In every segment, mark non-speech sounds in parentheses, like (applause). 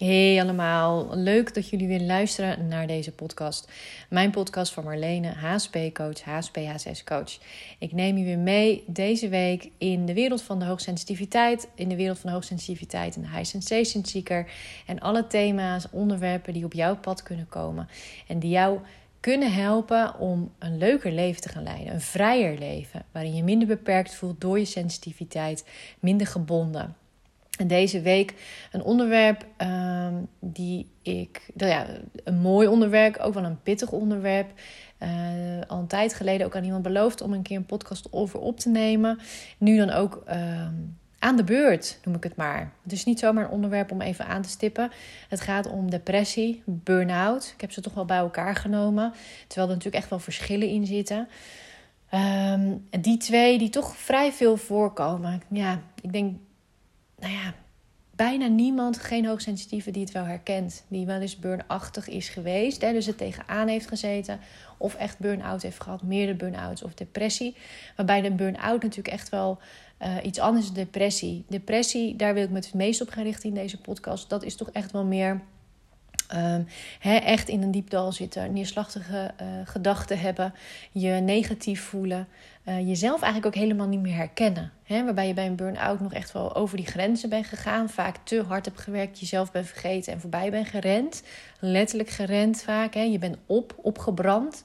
Hey allemaal, leuk dat jullie weer luisteren naar deze podcast. Mijn podcast van Marlene, HSP-coach, HSP-H6-coach. Ik neem je weer mee deze week in de wereld van de hoogsensitiviteit, in de wereld van de hoogsensitiviteit en de high sensation seeker. En alle thema's, onderwerpen die op jouw pad kunnen komen en die jou kunnen helpen om een leuker leven te gaan leiden. Een vrijer leven, waarin je minder beperkt voelt door je sensitiviteit, minder gebonden. En deze week een onderwerp um, die ik, nou ja, een mooi onderwerp, ook wel een pittig onderwerp. Uh, al een tijd geleden ook aan iemand beloofd om een keer een podcast over op te nemen. Nu dan ook uh, aan de beurt, noem ik het maar. Het is niet zomaar een onderwerp om even aan te stippen. Het gaat om depressie, burn-out. Ik heb ze toch wel bij elkaar genomen. Terwijl er natuurlijk echt wel verschillen in zitten. Um, die twee die toch vrij veel voorkomen. Ja, ik denk nou ja, bijna niemand, geen hoogsensitieve, die het wel herkent. Die wel eens burn-achtig is geweest. Hè, dus het tegenaan heeft gezeten. Of echt burn-out heeft gehad. Meerdere burn-outs of depressie. Waarbij de burn-out natuurlijk echt wel uh, iets anders is depressie. Depressie, daar wil ik me het meest op gaan richten in deze podcast. Dat is toch echt wel meer Um, echt in een diepdal zitten, neerslachtige uh, gedachten hebben, je negatief voelen, uh, jezelf eigenlijk ook helemaal niet meer herkennen. Waarbij je bij een burn-out nog echt wel over die grenzen bent gegaan, vaak te hard hebt gewerkt, jezelf bent vergeten en voorbij bent gerend. Letterlijk gerend vaak, je bent op, opgebrand.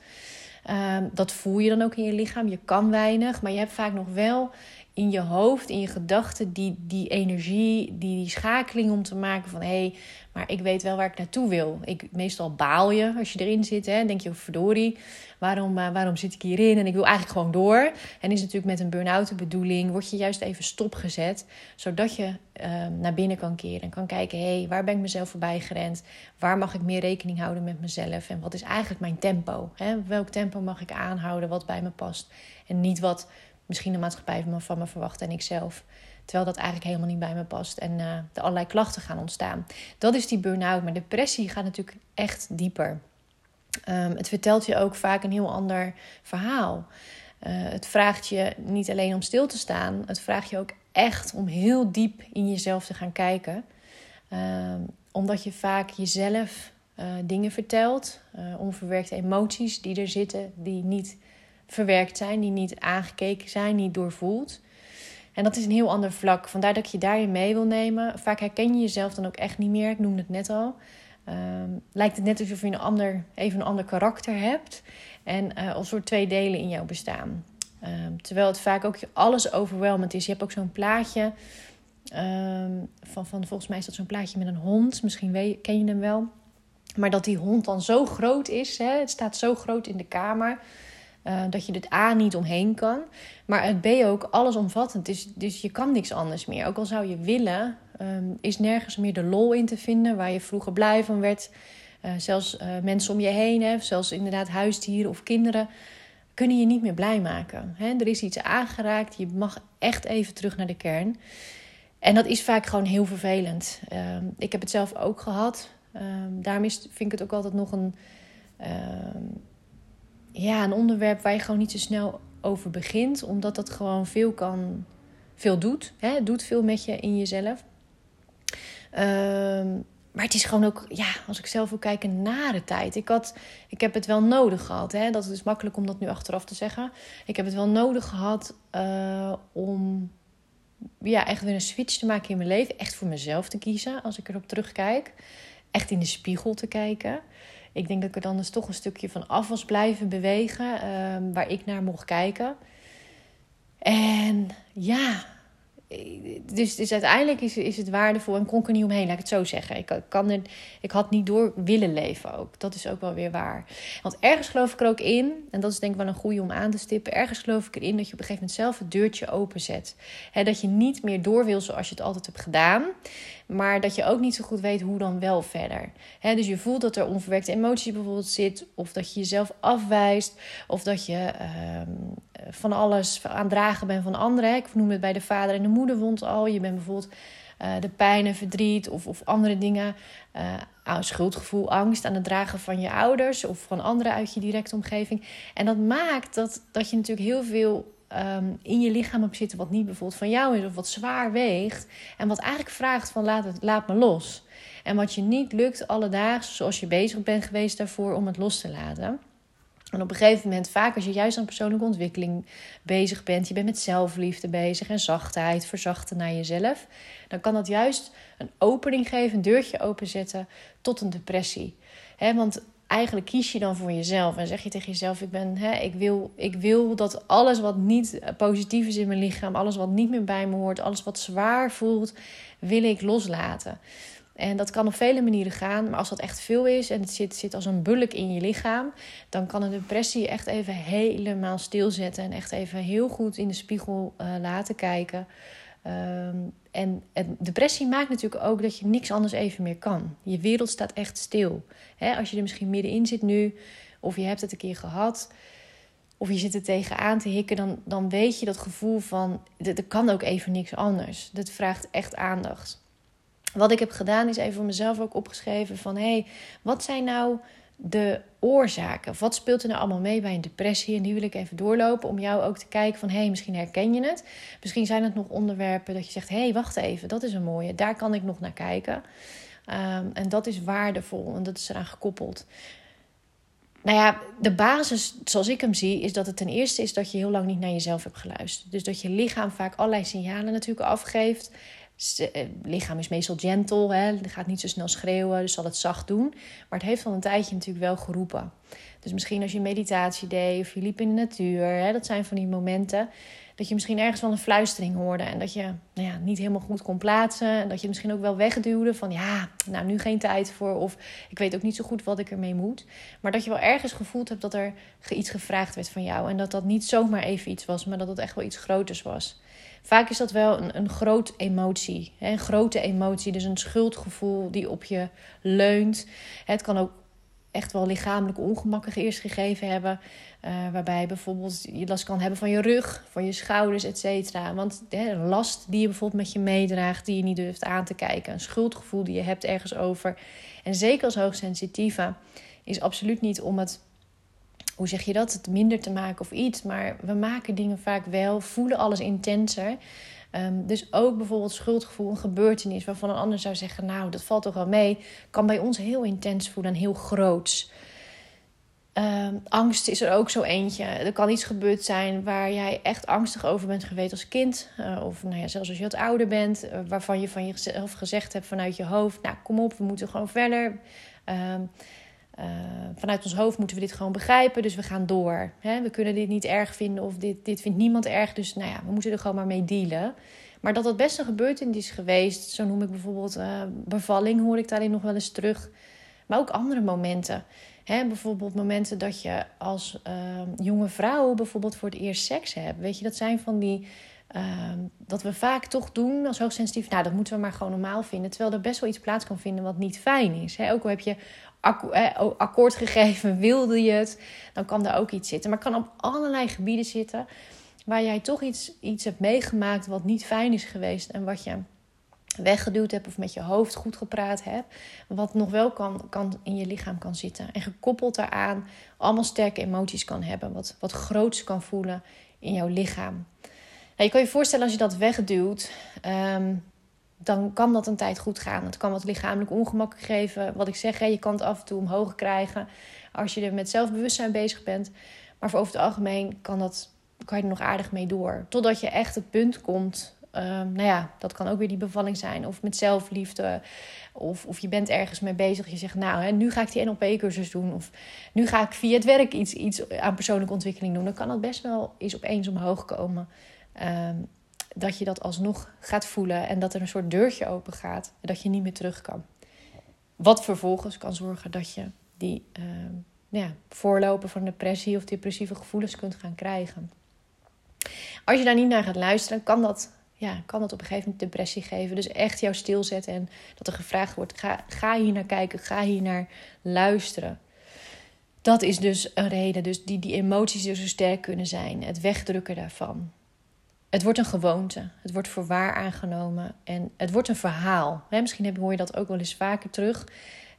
Um, dat voel je dan ook in je lichaam. Je kan weinig, maar je hebt vaak nog wel in je hoofd, in je gedachten, die, die energie, die, die schakeling om te maken van hé, hey, maar ik weet wel waar ik naartoe wil. Ik, meestal baal je als je erin zit. Hè? Denk je, oh, verdorie, waarom, uh, waarom zit ik hierin? En ik wil eigenlijk gewoon door. En is natuurlijk met een burn-out de bedoeling, word je juist even stopgezet. Zodat je uh, naar binnen kan keren en kan kijken, hé, hey, waar ben ik mezelf voorbij gerend? Waar mag ik meer rekening houden met mezelf? En wat is eigenlijk mijn tempo? Hè? Welk tempo mag ik aanhouden wat bij me past? En niet wat misschien de maatschappij van me verwacht en ik zelf. Terwijl dat eigenlijk helemaal niet bij me past en uh, er allerlei klachten gaan ontstaan. Dat is die burn-out. Maar depressie gaat natuurlijk echt dieper. Um, het vertelt je ook vaak een heel ander verhaal. Uh, het vraagt je niet alleen om stil te staan, het vraagt je ook echt om heel diep in jezelf te gaan kijken. Um, omdat je vaak jezelf uh, dingen vertelt, onverwerkte emoties die er zitten, die niet verwerkt zijn, die niet aangekeken zijn, niet doorvoeld. En dat is een heel ander vlak. Vandaar dat ik je daarin mee wil nemen. Vaak herken je jezelf dan ook echt niet meer. Ik noemde het net al. Um, lijkt het net alsof je een ander, even een ander karakter hebt. En uh, een soort twee delen in jou bestaan. Um, terwijl het vaak ook alles overweldigend is. Je hebt ook zo'n plaatje. Um, van, van, volgens mij is dat zo'n plaatje met een hond. Misschien ken je hem wel. Maar dat die hond dan zo groot is. Hè, het staat zo groot in de kamer. Uh, dat je het A niet omheen kan. Maar het B ook allesomvattend. Dus, dus je kan niks anders meer. Ook al zou je willen, um, is nergens meer de lol in te vinden waar je vroeger blij van werd. Uh, zelfs uh, mensen om je heen, hè, zelfs inderdaad huisdieren of kinderen, kunnen je niet meer blij maken. Hè? Er is iets aangeraakt, je mag echt even terug naar de kern. En dat is vaak gewoon heel vervelend. Uh, ik heb het zelf ook gehad. Ehm, daarom is, vind ik het ook altijd nog een ehm, ja, een onderwerp waar je gewoon niet zo snel over begint. Omdat dat gewoon veel kan, veel doet. Hè? Het doet veel met je in jezelf. Um, maar het is gewoon ook, ja, als ik zelf wil kijken, de tijd. Ik, had, ik heb het wel nodig gehad. Hè? Dat is makkelijk om dat nu achteraf te zeggen. Ik heb het wel nodig gehad uh, om ja, echt weer een switch te maken in mijn leven. Echt voor mezelf te kiezen als ik erop terugkijk. Echt in de spiegel te kijken ik denk dat ik er dan dus toch een stukje van af was blijven bewegen, uh, waar ik naar mocht kijken. En ja, dus, dus uiteindelijk is, is het waardevol en kon ik er niet omheen, laat ik het zo zeggen. Ik, kan er, ik had niet door willen leven ook. Dat is ook wel weer waar. Want ergens geloof ik er ook in, en dat is denk ik wel een goede om aan te stippen. Ergens geloof ik erin dat je op een gegeven moment zelf het deurtje openzet. He, dat je niet meer door wil zoals je het altijd hebt gedaan. Maar dat je ook niet zo goed weet hoe dan wel verder. Dus je voelt dat er onverwerkte emotie bijvoorbeeld zit. Of dat je jezelf afwijst. Of dat je uh, van alles aan dragen bent van anderen. Ik noem het bij de vader en de moederwond al. Je bent bijvoorbeeld uh, de pijn en verdriet of, of andere dingen. Uh, schuldgevoel, angst aan het dragen van je ouders of van anderen uit je directe omgeving. En dat maakt dat, dat je natuurlijk heel veel um, in je lichaam hebt zitten wat niet bijvoorbeeld van jou is of wat zwaar weegt. En wat eigenlijk vraagt van laat, het, laat me los. En wat je niet lukt alledaags, zoals je bezig bent geweest daarvoor, om het los te laten. En op een gegeven moment, vaak als je juist aan persoonlijke ontwikkeling bezig bent, je bent met zelfliefde bezig en zachtheid, verzachten naar jezelf, dan kan dat juist een opening geven, een deurtje openzetten tot een depressie. want eigenlijk kies je dan voor jezelf en zeg je tegen jezelf: ik, ben, ik, wil, ik wil dat alles wat niet positief is in mijn lichaam, alles wat niet meer bij me hoort, alles wat zwaar voelt, wil ik loslaten. En dat kan op vele manieren gaan. Maar als dat echt veel is en het zit, zit als een bulk in je lichaam, dan kan een depressie echt even helemaal stilzetten. En echt even heel goed in de spiegel uh, laten kijken. Um, en, en, depressie maakt natuurlijk ook dat je niks anders even meer kan. Je wereld staat echt stil. als je er misschien middenin zit nu, of je hebt het een keer gehad, of je zit er tegenaan te hikken, dan, dan weet je dat gevoel van: er kan ook even niks anders. Dat vraagt echt aandacht. Wat ik heb gedaan is even voor mezelf ook opgeschreven van... hé, hey, wat zijn nou de oorzaken? Wat speelt er nou allemaal mee bij een depressie? En die wil ik even doorlopen om jou ook te kijken van... hé, hey, misschien herken je het. Misschien zijn het nog onderwerpen dat je zegt... hé, hey, wacht even, dat is een mooie. Daar kan ik nog naar kijken. Um, en dat is waardevol en dat is eraan gekoppeld. Nou ja, de basis zoals ik hem zie, is dat het ten eerste is dat je heel lang niet naar jezelf hebt geluisterd. Dus dat je lichaam vaak allerlei signalen natuurlijk afgeeft. Eh, lichaam is meestal gentle, hè? gaat niet zo snel schreeuwen, dus zal het zacht doen. Maar het heeft al een tijdje natuurlijk wel geroepen. Dus misschien als je meditatie deed of je liep in de natuur, hè? dat zijn van die momenten dat je misschien ergens wel een fluistering hoorde en dat je nou ja, niet helemaal goed kon plaatsen. En dat je misschien ook wel wegduwde van ja, nou nu geen tijd voor of ik weet ook niet zo goed wat ik ermee moet. Maar dat je wel ergens gevoeld hebt dat er iets gevraagd werd van jou en dat dat niet zomaar even iets was, maar dat het echt wel iets groters was. Vaak is dat wel een, een groot emotie, hè? een grote emotie, dus een schuldgevoel die op je leunt. Het kan ook echt wel lichamelijke ongemakken eerst gegeven hebben. Uh, waarbij bijvoorbeeld je last kan hebben van je rug, van je schouders, et cetera. Want een last die je bijvoorbeeld met je meedraagt, die je niet durft aan te kijken. Een schuldgevoel die je hebt ergens over. En zeker als hoogsensitieve is absoluut niet om het, hoe zeg je dat, het minder te maken of iets. Maar we maken dingen vaak wel, voelen alles intenser. Um, dus ook bijvoorbeeld schuldgevoel, een gebeurtenis waarvan een ander zou zeggen: Nou, dat valt toch wel mee, kan bij ons heel intens voelen en heel groots. Um, angst is er ook zo eentje. Er kan iets gebeurd zijn waar jij echt angstig over bent geweest als kind. Uh, of nou ja, zelfs als je wat ouder bent. Uh, waarvan je van jezelf gezegd hebt vanuit je hoofd. Nou, kom op, we moeten gewoon verder. Um, uh, vanuit ons hoofd moeten we dit gewoon begrijpen. Dus we gaan door. We kunnen dit niet erg vinden. Of dit, dit vindt niemand erg. Dus nou ja, we moeten er gewoon maar mee dealen. Maar dat dat best een gebeurtenis is geweest. Zo noem ik bijvoorbeeld bevalling. Hoor ik daarin nog wel eens terug. Maar ook andere momenten. Bijvoorbeeld momenten dat je als uh, jonge vrouw bijvoorbeeld voor het eerst seks hebt. Weet je, dat zijn van die. Uh, dat we vaak toch doen als hoogsensitief. Nou, dat moeten we maar gewoon normaal vinden. Terwijl er best wel iets plaats kan vinden wat niet fijn is. Hè? Ook al heb je akkoord gegeven, wilde je het, dan kan daar ook iets zitten. Maar het kan op allerlei gebieden zitten waar jij toch iets, iets hebt meegemaakt wat niet fijn is geweest en wat je weggeduwd hebt of met je hoofd goed gepraat hebt, wat nog wel kan, kan in je lichaam kan zitten. En gekoppeld daaraan allemaal sterke emoties kan hebben, wat, wat groots kan voelen in jouw lichaam. Nou, je kan je voorstellen als je dat wegduwt, um, dan kan dat een tijd goed gaan. Het kan wat lichamelijk ongemak geven. Wat ik zeg, je kan het af en toe omhoog krijgen als je er met zelfbewustzijn bezig bent. Maar voor over het algemeen kan, dat, kan je er nog aardig mee door. Totdat je echt het punt komt Um, nou ja, dat kan ook weer die bevalling zijn. Of met zelfliefde. Of, of je bent ergens mee bezig. Je zegt, nou, hè, nu ga ik die NLP-cursus doen. Of nu ga ik via het werk iets, iets aan persoonlijke ontwikkeling doen. Dan kan dat best wel eens opeens omhoog komen. Um, dat je dat alsnog gaat voelen. En dat er een soort deurtje open gaat. En dat je niet meer terug kan. Wat vervolgens kan zorgen dat je die um, ja, voorlopen van depressie of depressieve gevoelens kunt gaan krijgen. Als je daar niet naar gaat luisteren, kan dat ja, kan dat op een gegeven moment depressie geven. Dus echt jou stilzetten en dat er gevraagd wordt: ga, ga hier naar kijken, ga hier naar luisteren. Dat is dus een reden. Dus die, die emoties die zo sterk kunnen zijn. Het wegdrukken daarvan. Het wordt een gewoonte. Het wordt voor waar aangenomen. En het wordt een verhaal. Misschien hoor je dat ook wel eens vaker terug.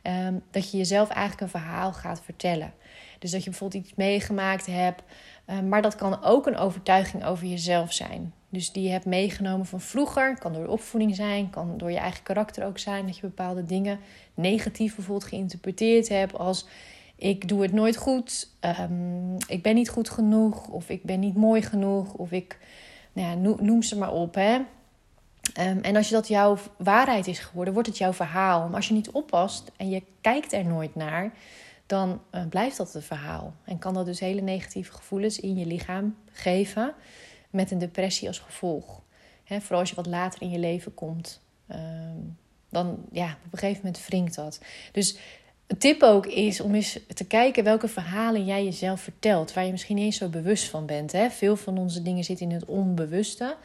ehm, dat je jezelf eigenlijk een verhaal gaat vertellen. Dus dat je bijvoorbeeld iets meegemaakt hebt, ehm, maar dat kan ook een overtuiging over jezelf zijn. Dus die je hebt meegenomen van vroeger, kan door de opvoeding zijn, kan door je eigen karakter ook zijn, dat je bepaalde dingen negatief bijvoorbeeld geïnterpreteerd hebt als ik doe het nooit goed, um, ik ben niet goed genoeg, of ik ben niet mooi genoeg, of ik, nou ja, noem, ze maar op. Hè? Um, en als je dat jouw waarheid is geworden, wordt het jouw verhaal. Maar als je niet oppast en je kijkt er nooit naar, dan uh, blijft dat het verhaal. En kan dat dus hele negatieve gevoelens in je lichaam geven, met een depressie als gevolg. Hè, vooral als je wat later in je leven komt. Um, dan ja, op een gegeven moment wringt dat. Dus tip ook is om eens te kijken welke verhalen jij jezelf vertelt, waar je misschien niet eens zo bewust van bent. Hè? Veel van onze dingen zitten in het onbewuste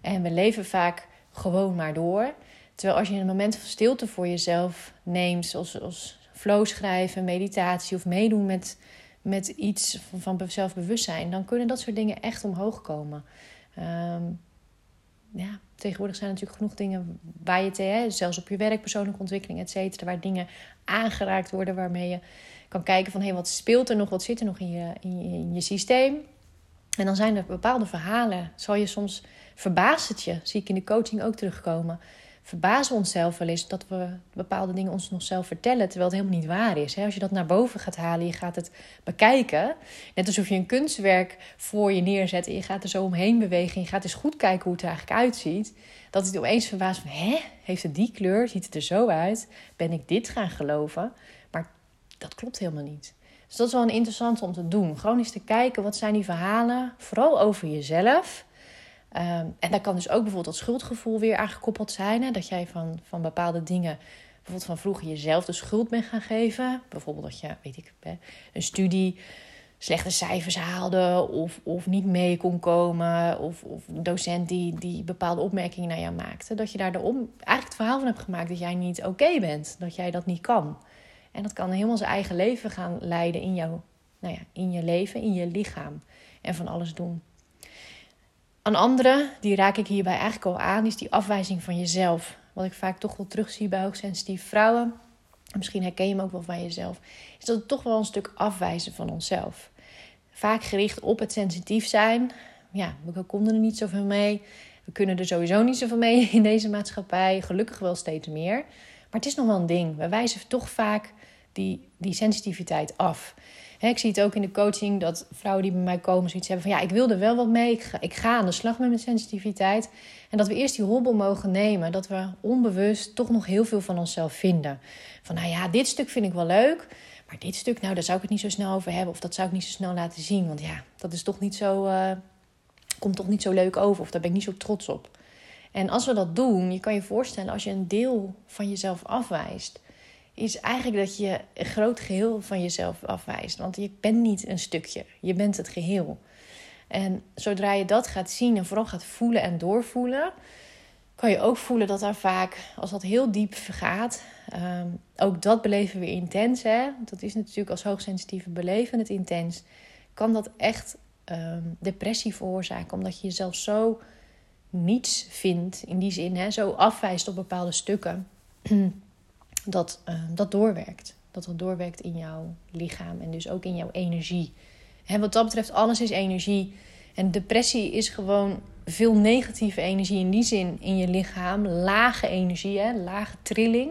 en we leven vaak gewoon maar door. Terwijl als je een moment van stilte voor jezelf neemt, zoals, zoals flow schrijven, meditatie of meedoen met, met iets van, van zelfbewustzijn, dan kunnen dat soort dingen echt omhoog komen. Um, ja, tegenwoordig zijn er natuurlijk genoeg dingen waar je, te, zelfs op je werk, persoonlijke ontwikkeling, et cetera, waar dingen aangeraakt worden waarmee je kan kijken van hé, wat speelt er nog, wat zit er nog in je, in je, systeem. En dan zijn er bepaalde verhalen. Zal je soms verbaast je, zie ik in de coaching ook terugkomen verbazen we onszelf wel eens dat we bepaalde dingen ons nog zelf vertellen, terwijl het helemaal niet waar is. Als je dat naar boven gaat halen, je gaat het bekijken, net alsof je een kunstwerk voor je neerzet en je gaat er zo omheen bewegen en je gaat eens goed kijken hoe het er eigenlijk uitziet, dat het opeens verbaast van, hè, heeft het die kleur, ziet het er zo uit, ben ik dit gaan geloven? Maar dat klopt helemaal niet. Dus dat is wel een interessant om te doen. Gewoon eens te kijken, wat zijn die verhalen, vooral over jezelf Ehm, en daar kan dus ook bijvoorbeeld dat schuldgevoel weer aangekoppeld zijn. Hè? Dat jij van, van bepaalde dingen, bijvoorbeeld van vroeger jezelf de schuld bent gaan geven. Bijvoorbeeld dat je, weet ik, een studie slechte cijfers haalde of, of niet mee kon komen. Of, of een docent die, die bepaalde opmerkingen naar jou maakte. Dat je daar de om, eigenlijk het verhaal van hebt gemaakt dat jij niet oké bent. Dat jij dat niet kan. En dat kan helemaal zijn eigen leven gaan leiden in, jou, nou ja, in je leven, in je lichaam. En van alles doen. Een andere, die raak ik hierbij eigenlijk al aan, is die afwijzing van jezelf. Wat ik vaak toch wel terugzie bij hoogsensitieve vrouwen. Misschien herken je hem ook wel van jezelf. Is dat het toch wel een stuk afwijzen van onszelf. Vaak gericht op het sensitief zijn. Ja, we konden er niet zoveel mee. We kunnen er sowieso niet zoveel mee (laughs) in deze maatschappij. Gelukkig wel steeds meer. Maar het is nog wel een ding. We wijzen toch vaak die, die sensitiviteit af ik zie het ook in de coaching dat vrouwen die bij mij komen zoiets hebben van ja, ik wil er wel wat mee. Ik ga, aan de slag met mijn sensitiviteit. En dat we eerst die hobbel mogen nemen. Dat we onbewust toch nog heel veel van onszelf vinden. Van nou ja, dit stuk vind ik wel leuk. Maar dit stuk, nou, daar zou ik het niet zo snel over hebben. Of dat zou ik niet zo snel laten zien. Want ja, dat is toch niet zo. Uh, komt toch niet zo leuk over. Of daar ben ik niet zo trots op. En als we dat doen, je kan je voorstellen als je een deel van jezelf afwijst is eigenlijk dat je een groot geheel van jezelf afwijst. Want je bent niet een stukje, je bent het geheel. En zodra je dat gaat zien en vooral gaat voelen en doorvoelen, kan je ook voelen dat daar vaak, als dat heel diep vergaat, ehm, ook dat beleven weer intens. Hè? Dat is natuurlijk als hoogsensitieve beleven het intens. Kan dat echt ehm, depressie veroorzaken, omdat je jezelf zo niets vindt, in die zin, hè? zo afwijst op bepaalde stukken. (clears throat) dat uh, dat doorwerkt. Dat dat doorwerkt in jouw lichaam en dus ook in jouw energie. En wat dat betreft, alles is energie. En depressie is gewoon veel negatieve energie in die zin in je lichaam. Lage energie, hè? lage trilling.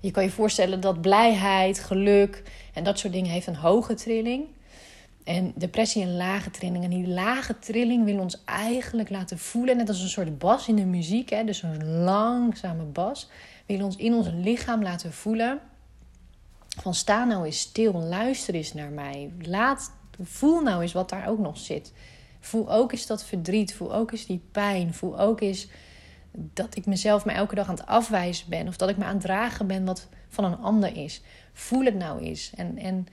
Je kan je voorstellen dat blijheid, geluk en dat soort dingen heeft een hoge trilling. En depressie een lage trilling. En die lage trilling wil ons eigenlijk laten voelen, net als een soort bas in de muziek. Hè? Dus een langzame bas willen ons in ons lichaam laten voelen. Van sta nou eens stil, luister eens naar mij. Laat, voel nou eens wat daar ook nog zit. Voel ook eens dat verdriet, voel ook eens die pijn. Voel ook eens dat ik mezelf maar elke dag aan het afwijzen ben. Of dat ik me aan het dragen ben wat van een ander is. Voel het nou eens. En, en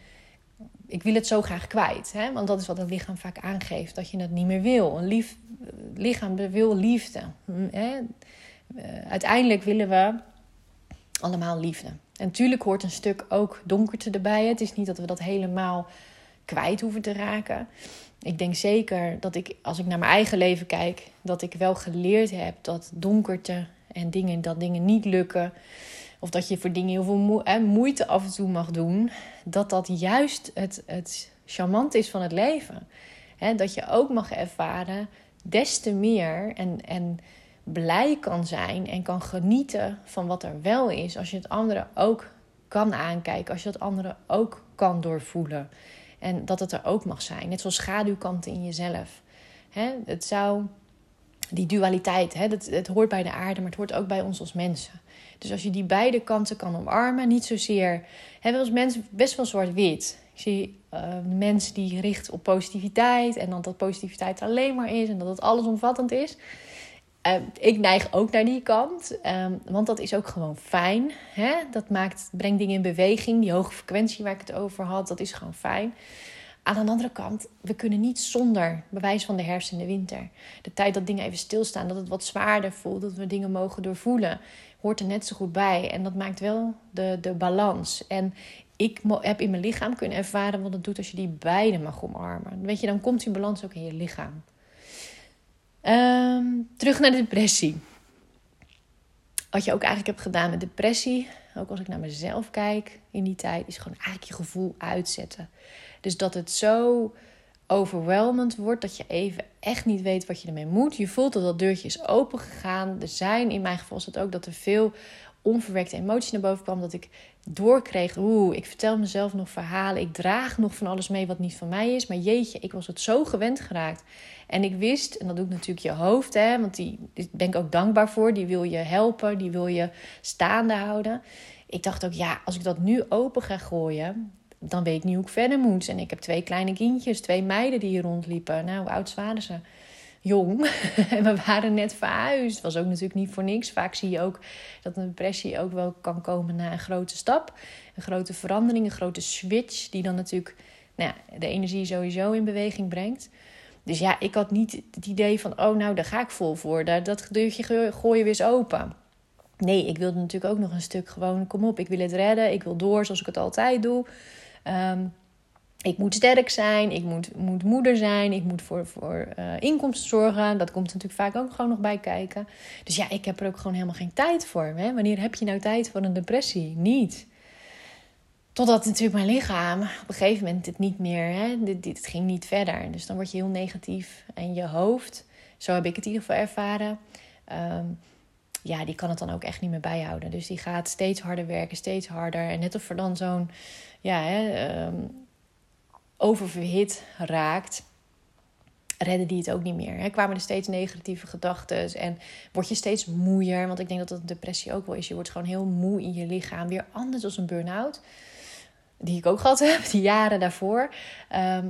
ik wil het zo graag kwijt. Hè? Want dat is wat het lichaam vaak aangeeft. Dat je het niet meer wil. Een lief, lichaam wil liefde. Hè? Eh, uiteindelijk willen we allemaal liefde. En natuurlijk hoort een stuk ook donkerte erbij. Het is niet dat we dat helemaal kwijt hoeven te raken. Ik denk zeker dat ik, als ik naar mijn eigen leven kijk, dat ik wel geleerd heb dat donkerte en dingen, dat dingen niet lukken, of dat je voor dingen heel veel moeite af en toe mag doen, dat dat juist het, het charmant is van het leven. dat je ook mag ervaren, des te meer en, en blij kan zijn en kan genieten van wat er wel is. Als je het andere ook kan aankijken, als je het andere ook kan doorvoelen. En dat het er ook mag zijn. Net zoals schaduwkanten in jezelf. het zou die dualiteit, hè, dat, het hoort bij de aarde, maar het hoort ook bij ons als mensen. Dus als je die beide kanten kan omarmen, niet zozeer. Hebben we als mensen best wel zwart-wit. Ik zie uh, mensen die richten op positiviteit en dan dat positiviteit alleen maar is en dat het allesomvattend is. Uh, ik neig ook naar die kant, um, want dat is ook gewoon fijn. Hè? Dat maakt, brengt dingen in beweging. Die hoge frequentie waar ik het over had, dat is gewoon fijn. Aan de andere kant, we kunnen niet zonder bewijs van de herfst en de winter. De tijd dat dingen even stilstaan, dat het wat zwaarder voelt, dat we dingen mogen doorvoelen, hoort er net zo goed bij. En dat maakt wel de, de balans. En ik heb in mijn lichaam kunnen ervaren wat het doet als je die beide mag omarmen. Weet je, dan komt die balans ook in je lichaam. Um, terug naar de depressie. Wat je ook eigenlijk hebt gedaan met depressie, ook als ik naar mezelf kijk in die tijd, is gewoon eigenlijk je gevoel uitzetten. Dus dat het zo overwhelmend wordt dat je even echt niet weet wat je ermee moet. Je voelt dat dat deurtje is open gegaan. Er zijn, in mijn geval is het ook dat er veel onverwerkte emotie naar boven kwam. Dat ik doorkreeg, oeh, ik vertel mezelf nog verhalen. Ik draag nog van alles mee wat niet van mij is. Maar jeetje, ik was het zo gewend geraakt. En ik wist, en dat doet natuurlijk je hoofd, hè, want die ben ik ook dankbaar voor. Die wil je helpen, die wil je staande houden. Ik dacht ook, ja, als ik dat nu open ga gooien, dan weet ik niet hoe ik verder moet. En ik heb twee kleine kindjes, twee meiden die hier rondliepen. Nou, hoe oud waren ze? Jong. en (laughs) we waren net verhuisd. Was ook natuurlijk niet voor niks. Vaak zie je ook dat een depressie ook wel kan komen na een grote stap. Een grote verandering, een grote switch. Die dan natuurlijk nou ja, de energie sowieso in beweging brengt. Dus ja, ik had niet het idee van, oh nou, daar ga ik vol voor. Dat deurtje gooi je weer eens open. Nee, ik wilde natuurlijk ook nog een stuk gewoon, kom op, ik wil het redden. Ik wil door zoals ik het altijd doe. Ehm, ik moet sterk zijn, ik moet, moet moeder zijn, ik moet voor, voor uh, inkomsten zorgen. Dat komt natuurlijk vaak ook gewoon nog bij kijken. Dus ja, ik heb er ook gewoon helemaal geen tijd voor. Hè? Wanneer heb je nou tijd voor een depressie? Niet. Totdat natuurlijk mijn lichaam op een gegeven moment het niet meer, hè, dit, dit ging niet verder. Dus dan word je heel negatief. En je hoofd, zo heb ik het in ieder geval ervaren, ehm, ja, die kan het dan ook echt niet meer bijhouden. Dus die gaat steeds harder werken, steeds harder. En net of er dan zo'n, ja, hè, um, oververhit raakt, redden die het ook niet meer. Hè? Kwamen er steeds negatieve gedachten en word je steeds moeier. Want ik denk dat dat een depressie ook wel is. Je wordt gewoon heel moe in je lichaam. Weer anders als een burn-out die ik ook gehad heb, die jaren daarvoor. Ehm,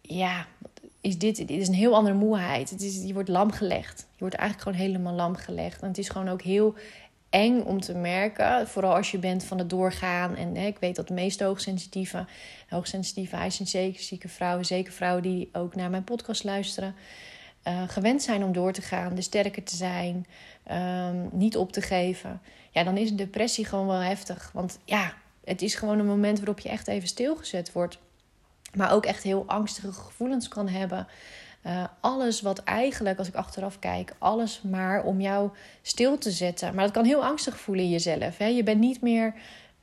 ja, is dit, dit is een heel andere moeheid. Het is, je wordt lam gelegd. Je wordt eigenlijk gewoon helemaal lam gelegd. En het is gewoon ook heel eng om te merken. Vooral als je bent van het doorgaan. En hè, ik weet dat de meeste hoogsensitieve, hoogsensitieve, zieke vrouwen, zeker vrouwen die ook naar mijn podcast luisteren, uh, gewend zijn om door te gaan, de sterker te zijn, um, niet op te geven. Ja, dan is een depressie gewoon wel heftig. Want ja, het is gewoon een moment waarop je echt even stilgezet wordt. Maar ook echt heel angstige gevoelens kan hebben. Uh, alles wat eigenlijk, als ik achteraf kijk, alles maar om jou stil te zetten. Maar dat kan heel angstig voelen in jezelf. Hè? Je bent niet meer.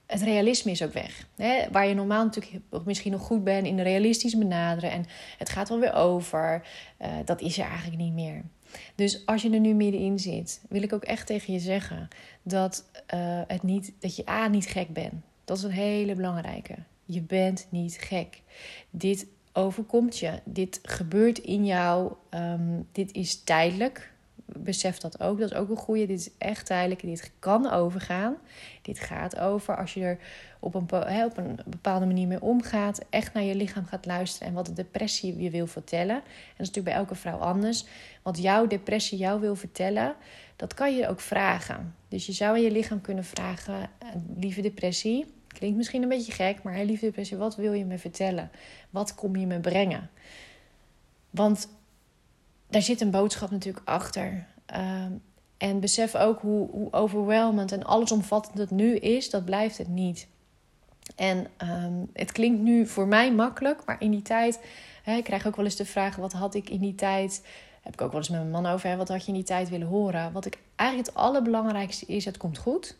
Het realisme is ook weg. Hè? Waar je normaal natuurlijk misschien nog goed bent in realistisch benaderen. En het gaat wel weer over. Uh, dat is er eigenlijk niet meer. Dus als je er nu middenin zit, wil ik ook echt tegen je zeggen dat, uh, het niet, dat je A niet gek bent. Dat is een hele belangrijke. Je bent niet gek. Dit overkomt je. Dit gebeurt in jou. Um, dit is tijdelijk. Besef dat ook. Dat is ook een goede. Dit is echt tijdelijk. Dit kan overgaan. Dit gaat over als je er op een, op een bepaalde manier mee omgaat. Echt naar je lichaam gaat luisteren. En wat de depressie je wil vertellen. En dat is natuurlijk bij elke vrouw anders. Wat jouw depressie jou wil vertellen. Dat kan je ook vragen. Dus je zou aan je lichaam kunnen vragen. Lieve depressie Klinkt misschien een beetje gek, maar liefde depressie, wat wil je me vertellen? Wat kom je me brengen? Want daar zit een boodschap natuurlijk achter. Ehm, en besef ook hoe, hoe overwhelmend en allesomvattend het nu is, dat blijft het niet. En ehm, het klinkt nu voor mij makkelijk, maar in die tijd, hè, ik krijg ook wel eens de vraag: wat had ik in die tijd? Heb ik ook wel eens met mijn man over, hè, wat had je in die tijd willen horen? Wat ik eigenlijk het allerbelangrijkste is: het komt goed.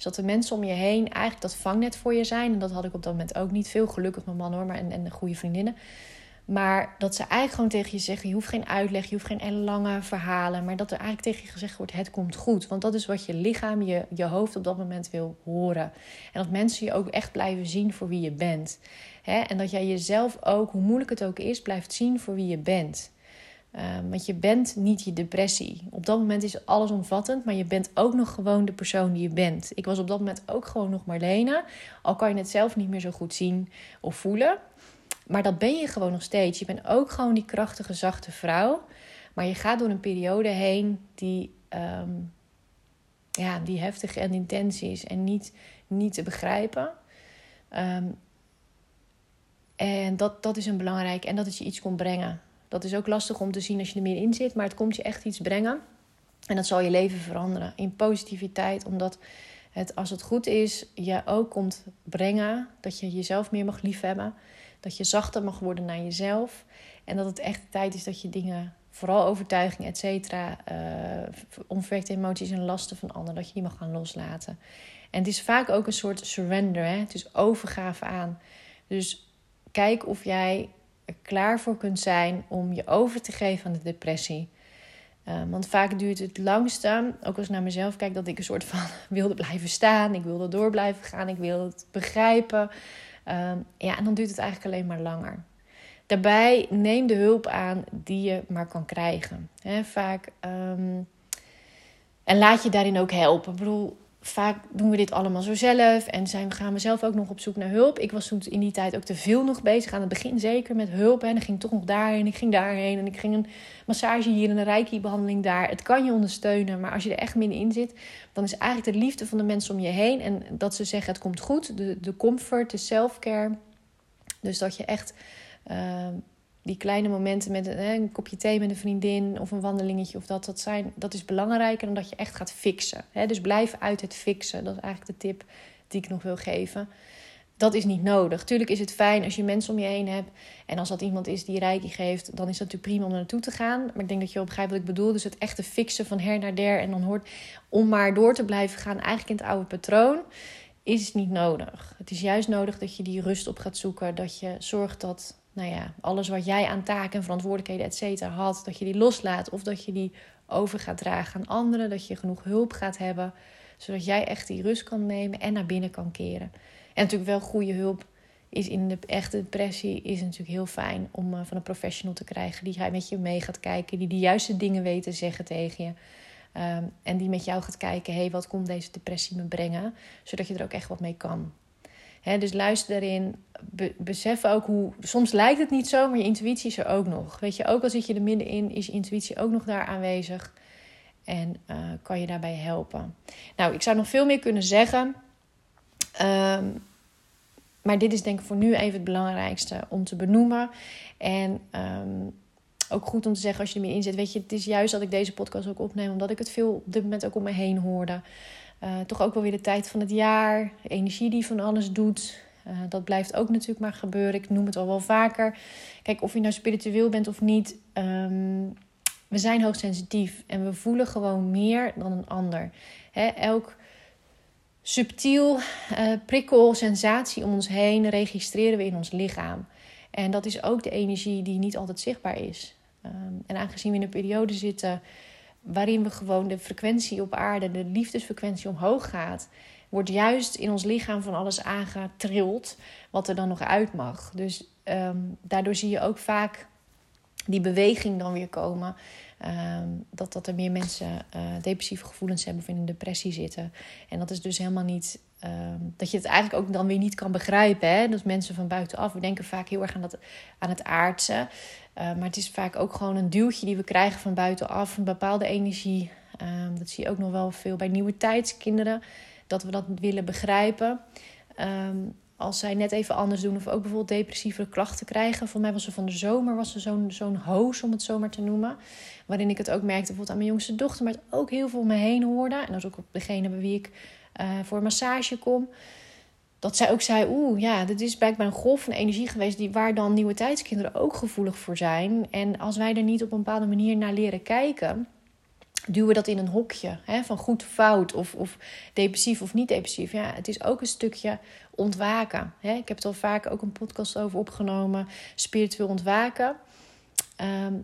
Is dat de mensen om je heen eigenlijk dat vangnet voor je zijn. En dat had ik op dat moment ook niet. Veel gelukkig mijn man hoor, maar en, en goede vriendinnen. Maar dat ze eigenlijk gewoon tegen je zeggen: je hoeft geen uitleg, je hoeft geen lange verhalen. Maar dat er eigenlijk tegen je gezegd wordt: het komt goed. Want dat is wat je lichaam, je, je hoofd op dat moment wil horen. En dat mensen je ook echt blijven zien voor wie je bent. En dat jij jezelf ook, hoe moeilijk het ook is, blijft zien voor wie je bent. Ehm, want je bent niet je depressie. Op dat moment is alles omvattend, maar je bent ook nog gewoon de persoon die je bent. Ik was op dat moment ook gewoon nog Marlene. Al kan je het zelf niet meer zo goed zien of voelen. Maar dat ben je gewoon nog steeds. Je bent ook gewoon die krachtige, zachte vrouw. Maar je gaat door een periode heen die, um, ja, die heftig en intens is en niet, niet te begrijpen. Ehm, en dat, dat is een belangrijk. En dat het je iets komt brengen. Dat is ook lastig om te zien als je er meer in zit. Maar het komt je echt iets brengen. En dat zal je leven veranderen. In positiviteit. Omdat het, als het goed is, je ook komt brengen. Dat je jezelf meer mag liefhebben. Dat je zachter mag worden naar jezelf. En dat het echt tijd is dat je dingen, vooral overtuiging, et cetera, uh, onverwerkte emoties en lasten van anderen, dat je die mag gaan loslaten. En het is vaak ook een soort surrender. Hè? Het is overgave aan. Dus kijk of jij klaar voor kunt zijn om je over te geven aan de depressie. Uh, want vaak duurt het langste, ook als ik naar mezelf kijk, dat ik een soort van (laughs) wilde blijven staan. Ik wilde door blijven gaan. Ik wilde het begrijpen. Uh, ja, en dan duurt het eigenlijk alleen maar langer. Daarbij neem de hulp aan die je maar kan krijgen. He, vaak. Um, en laat je daarin ook helpen. Ik bedoel, vaak doen we dit allemaal zo zelf en zijn, gaan we zelf ook nog op zoek naar hulp. Ik was toen in die tijd ook te veel nog bezig, aan het begin zeker met hulp. En dan ging toch nog daarheen, ik ging daarheen en ik ging een massage hier en een reiki-behandeling daar. Het kan je ondersteunen, maar als je er echt middenin zit, dan is eigenlijk de liefde van de mensen om je heen en dat ze zeggen het komt goed, de, de comfort, de self-care. Dus dat je echt uh, die kleine momenten met een, een, kopje thee met een vriendin of een wandelingetje of dat, dat, zijn, dat is belangrijker dan dat je echt gaat fixen. Dus blijf uit het fixen. Dat is eigenlijk de tip die ik nog wil geven. Dat is niet nodig. Tuurlijk is het fijn als je mensen om je heen hebt. En als dat iemand is die reiki geeft, dan is dat natuurlijk prima om naartoe te gaan. Maar ik denk dat je begrijpt wat ik bedoel. Dus het echte fixen van her naar der. En dan hoort om maar door te blijven gaan, eigenlijk in het oude patroon, is niet nodig. Het is juist nodig dat je die rust op gaat zoeken. Dat je zorgt dat nou ja, alles wat jij aan taken en verantwoordelijkheden, et cetera, had, dat je die loslaat of dat je die over gaat dragen aan anderen, dat je genoeg hulp gaat hebben, zodat jij echt die rust kan nemen en naar binnen kan keren. En natuurlijk wel goede hulp is in de echte depressie is natuurlijk heel fijn om uh, van een professional te krijgen die met je mee gaat kijken, die de juiste dingen weet te zeggen tegen je. Um, en die met jou gaat kijken, hé, hey, wat komt deze depressie me brengen? Zodat je er ook echt wat mee kan dus luister daarin. besef ook hoe. Soms lijkt het niet zo, maar je intuïtie is er ook nog. Weet je, ook al zit je er middenin, is je intuïtie ook nog daar aanwezig. En uh, kan je daarbij helpen. Nou, ik zou nog veel meer kunnen zeggen. Um, maar dit is denk ik voor nu even het belangrijkste om te benoemen. En um, ook goed om te zeggen als je er meer in zit. Weet je, het is juist dat ik deze podcast ook opneem. Omdat ik het veel op dit moment ook om me heen hoorde. Uh, toch ook wel weer de tijd van het jaar, de energie die van alles doet. Uh, dat blijft ook natuurlijk maar gebeuren. Ik noem het al wel vaker. Kijk, of je nou spiritueel bent of niet, um, we zijn hoogsensitief en we voelen gewoon meer dan een ander. Elk subtiel uh, prikkel, sensatie om ons heen registreren we in ons lichaam. En dat is ook de energie die niet altijd zichtbaar is. Um, en aangezien we in een periode zitten waarin we gewoon de frequentie op aarde, de liefdesfrequentie omhoog gaat, wordt juist in ons lichaam van alles aangetrild wat er dan nog uit mag. Dus um, daardoor zie je ook vaak die beweging dan weer komen. Um, dat, dat er meer mensen uh, depressieve gevoelens hebben of in een depressie zitten. En dat is dus helemaal niet. Um, dat je het eigenlijk ook dan weer niet kan begrijpen. Hè? Dat mensen van buitenaf. We denken vaak heel erg aan, dat, aan het aardse. Uh, maar het is vaak ook gewoon een duwtje die we krijgen van buitenaf. Een bepaalde energie. Dat zie je ook nog wel veel bij nieuwe tijdskinderen. Dat we dat willen begrijpen. Als zij net even anders doen of ook bijvoorbeeld depressieve klachten krijgen. Voor mij was ze van de zomer was ze zo'n zo'n hoos, om het zomaar te noemen. Waarin ik het ook merkte bijvoorbeeld aan mijn jongste dochter, maar het ook heel veel om me heen hoorde. En dat is ook op degene bij wie ik uh, voor massage kom. Dat zij ook zei, oeh, ja, dit is blijkbaar een golf van energie geweest... Die, waar dan nieuwe tijdskinderen ook gevoelig voor zijn. En als wij er niet op een bepaalde manier naar leren kijken... duwen we dat in een hokje hè, van goed fout of, of depressief of niet depressief. Ja, het is ook een stukje ontwaken. Hè. Ik heb het al vaak ook een podcast over opgenomen, spiritueel ontwaken. Ehm,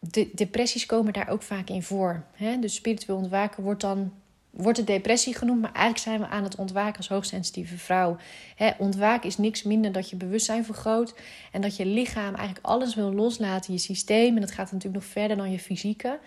de depressies komen daar ook vaak in voor. Hè? Dus spiritueel ontwaken wordt dan wordt het depressie genoemd, maar eigenlijk zijn we aan het ontwaken als hoogsensitieve vrouw. He, ontwaken is niks minder dat je bewustzijn vergroot en dat je lichaam eigenlijk alles wil loslaten, je systeem. En dat gaat natuurlijk nog verder dan je fysieke.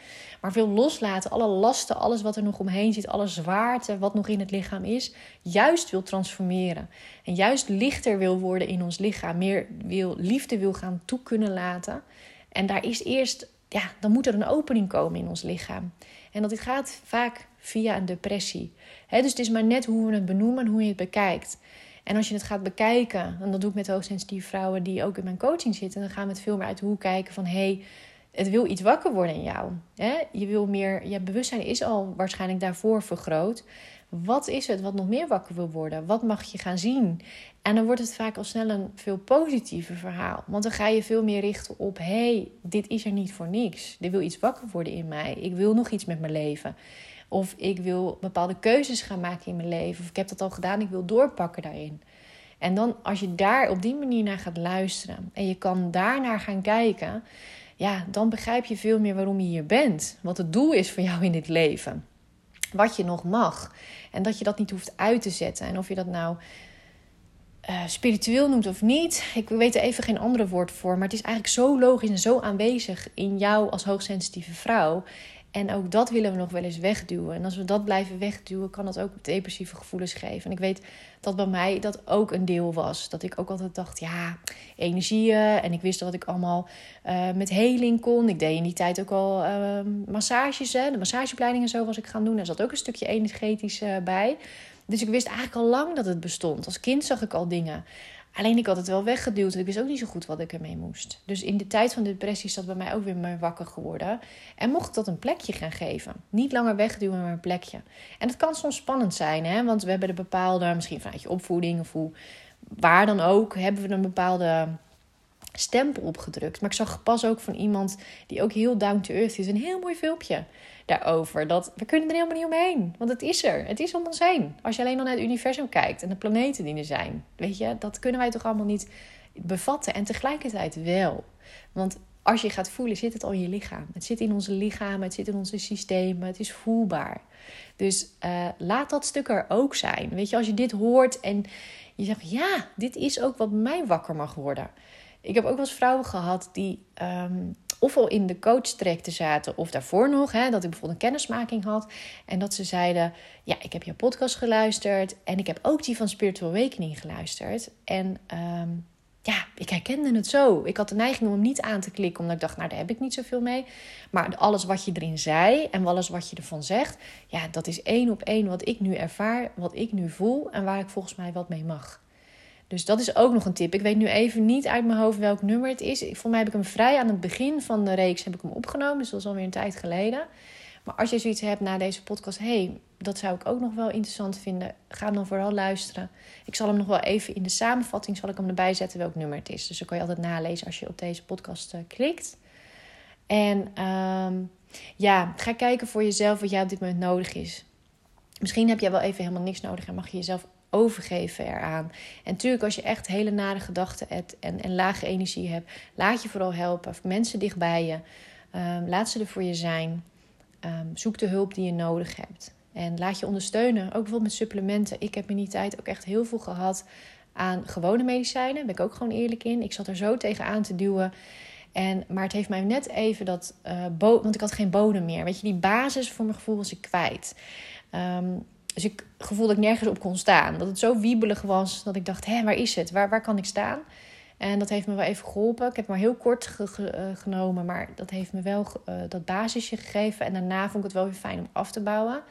Maar wil loslaten, alle lasten, alles wat er nog omheen zit, alle zwaarte wat nog in het lichaam is, juist wil transformeren. En juist lichter wil worden in ons lichaam, meer wil, liefde wil gaan toe kunnen laten. En daar is eerst, ja, dan moet er een opening komen in ons lichaam. En dat gaat vaak via een depressie. dus het is maar net hoe we het benoemen en hoe je het bekijkt. En als je het gaat bekijken, en dat doe ik met hoogsensitieve vrouwen die ook in mijn coaching zitten, dan gaan we het veel meer uit hoe kijken van hé, hey, het wil iets wakker worden in jou. Je wil meer, je bewustzijn is al waarschijnlijk daarvoor vergroot. Wat is het wat nog meer wakker wil worden? Wat mag je gaan zien? En dan wordt het vaak al snel een veel positiever verhaal. Want dan ga je veel meer richten op: hé, hey, dit is er niet voor niks. Er wil iets wakker worden in mij. Ik wil nog iets met mijn leven. Of ik wil bepaalde keuzes gaan maken in mijn leven. Of ik heb dat al gedaan, ik wil doorpakken daarin. En dan als je daar op die manier naar gaat luisteren en je kan daarnaar gaan kijken, ja, dan begrijp je veel meer waarom je hier bent. Wat het doel is voor jou in dit leven. Wat je nog mag. En dat je dat niet hoeft uit te zetten. En of je dat nou uh, spiritueel noemt of niet. Ik weet er even geen andere woord voor. Maar het is eigenlijk zo logisch en zo aanwezig in jou als hoogsensitieve vrouw. En ook dat willen we nog wel eens wegduwen. En als we dat blijven wegduwen, kan dat ook depressieve gevoelens geven. En ik weet dat bij mij dat ook een deel was. Dat ik ook altijd dacht, ja, energieën. En ik wist dat ik allemaal uh, met heling kon. Ik deed in die tijd ook al uh, massages. Hè. De massageopleiding en zo was ik gaan doen. Er zat ook een stukje energetisch uh, bij. Dus ik wist eigenlijk al lang dat het bestond. Als kind zag ik al dingen. Alleen ik had het wel weggeduwd. Ik wist ook niet zo goed wat ik ermee moest. Dus in de tijd van de depressie is dat bij mij ook weer meer wakker geworden. En mocht ik dat een plekje gaan geven. Niet langer wegduwen, maar een plekje. En het kan soms spannend zijn, hè? want we hebben een bepaalde, misschien vanuit je opvoeding of hoe, waar dan ook, hebben we een bepaalde stempel opgedrukt. Maar ik zag pas ook van iemand die ook heel down to earth is. Een heel mooi filmpje daarover. Dat we kunnen er helemaal niet omheen. Want het is er. Het is om ons heen. Als je alleen al naar het universum kijkt en de planeten die er zijn. Weet je, dat kunnen wij toch allemaal niet bevatten. En tegelijkertijd wel. Want als je gaat voelen, zit het al in je lichaam. Het zit in onze lichamen, het zit in onze systemen. Het is voelbaar. Dus uh, laat dat stuk er ook zijn. Weet je, als je dit hoort en je zegt, ja, dit is ook wat mij wakker mag worden. Ik heb ook wel eens vrouwen gehad die um, ofwel in de coach-trajecten zaten of daarvoor nog, hè, dat ik bijvoorbeeld een kennismaking had en dat ze zeiden: Ja, ik heb jouw podcast geluisterd en ik heb ook die van Spiritual Awakening geluisterd. En um, ja, ik herkende het zo. Ik had de neiging om hem niet aan te klikken, omdat ik dacht: Nou, daar heb ik niet zoveel mee. Maar alles wat je erin zei en alles wat je ervan zegt, ja, dat is één op één wat ik nu ervaar, wat ik nu voel en waar ik volgens mij wat mee mag. Dus dat is ook nog een tip. Ik weet nu even niet uit mijn hoofd welk nummer het is. Voor mij heb ik hem vrij aan het begin van de reeks heb ik hem opgenomen. Dus dat is alweer een tijd geleden. Maar als je zoiets hebt na deze podcast, hey, dat zou ik ook nog wel interessant vinden. Ga dan vooral luisteren. Ik zal hem nog wel even in de samenvatting zal ik hem erbij zetten welk nummer het is. Dus dan kan je altijd nalezen als je op deze podcast uh, klikt. En um, ja, ga kijken voor jezelf wat jij op dit moment nodig is. Misschien heb jij wel even helemaal niks nodig en mag je jezelf overgeven eraan. En natuurlijk, als je echt hele nare gedachten hebt en, en lage energie hebt, laat je vooral helpen. Mensen dichtbij je, um, laat ze er voor je zijn. Um, zoek de hulp die je nodig hebt. En laat je ondersteunen, ook bijvoorbeeld met supplementen. Ik heb in die tijd ook echt heel veel gehad aan gewone medicijnen. Daar ben ik ook gewoon eerlijk in. Ik zat er zo tegenaan te duwen. En, maar het heeft mij net even dat... Uh, want ik had geen bodem meer. Weet je, die basis voor mijn gevoel was ik kwijt. Um, dus ik gevoelde dat ik nergens op kon staan. Dat het zo wiebelig was dat ik dacht: hé, waar is het? Waar, waar kan ik staan? En dat heeft me wel even geholpen. Ik heb maar heel kort eh, genomen, maar dat heeft me wel uh, dat basisje gegeven. En daarna vond ik het wel weer fijn om af te bouwen.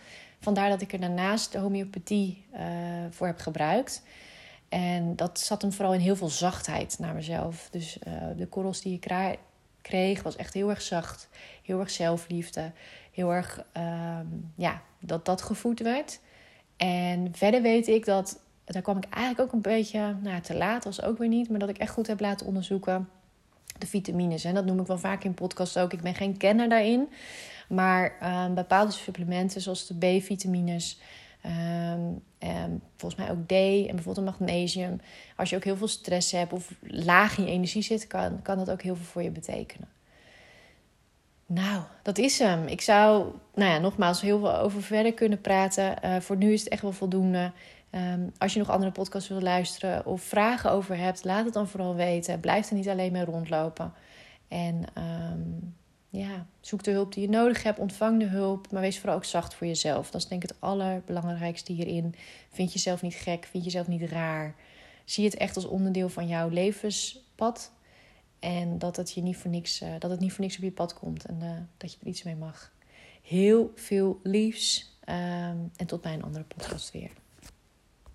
Vandaar dat ik er daarnaast de homeopathie uh, voor heb gebruikt. En dat zat hem vooral in heel veel zachtheid naar mezelf. Dus de korrels die ik kreeg, was echt heel erg zacht. Heel erg zelfliefde. Heel erg, ehm, ja, dat dat gevoed werd. En verder weet ik dat, daar kwam ik eigenlijk ook een beetje nou, te laat, was ook weer niet, maar dat ik echt goed heb laten onderzoeken de vitamines. En dat noem ik wel vaak in podcasts ook. Ik ben geen kenner daarin. Maar ehm, bepaalde supplementen, zoals de B-vitamines, um, volgens mij ook D en bijvoorbeeld magnesium. Als je ook heel veel stress hebt of laag in je energie zit, kan, kan dat ook heel veel voor je betekenen. Nou, dat is hem. Ik zou, nou ja, nogmaals, heel veel over verder kunnen praten. Uh, voor nu is het echt wel voldoende. Um, als je nog andere podcasts wil luisteren of vragen over hebt, laat het dan vooral weten. Blijf er niet alleen mee rondlopen. En um, ja, zoek de hulp die je nodig hebt, ontvang de hulp, maar wees vooral ook zacht voor jezelf. Dat is denk ik het allerbelangrijkste hierin. Vind jezelf niet gek, vind jezelf niet raar. Zie het echt als onderdeel van jouw levenspad. En dat het, je niet voor niks, uh, dat het niet voor niks op je pad komt en uh, dat je er iets mee mag. Heel veel liefs um, en tot bij een andere podcast weer.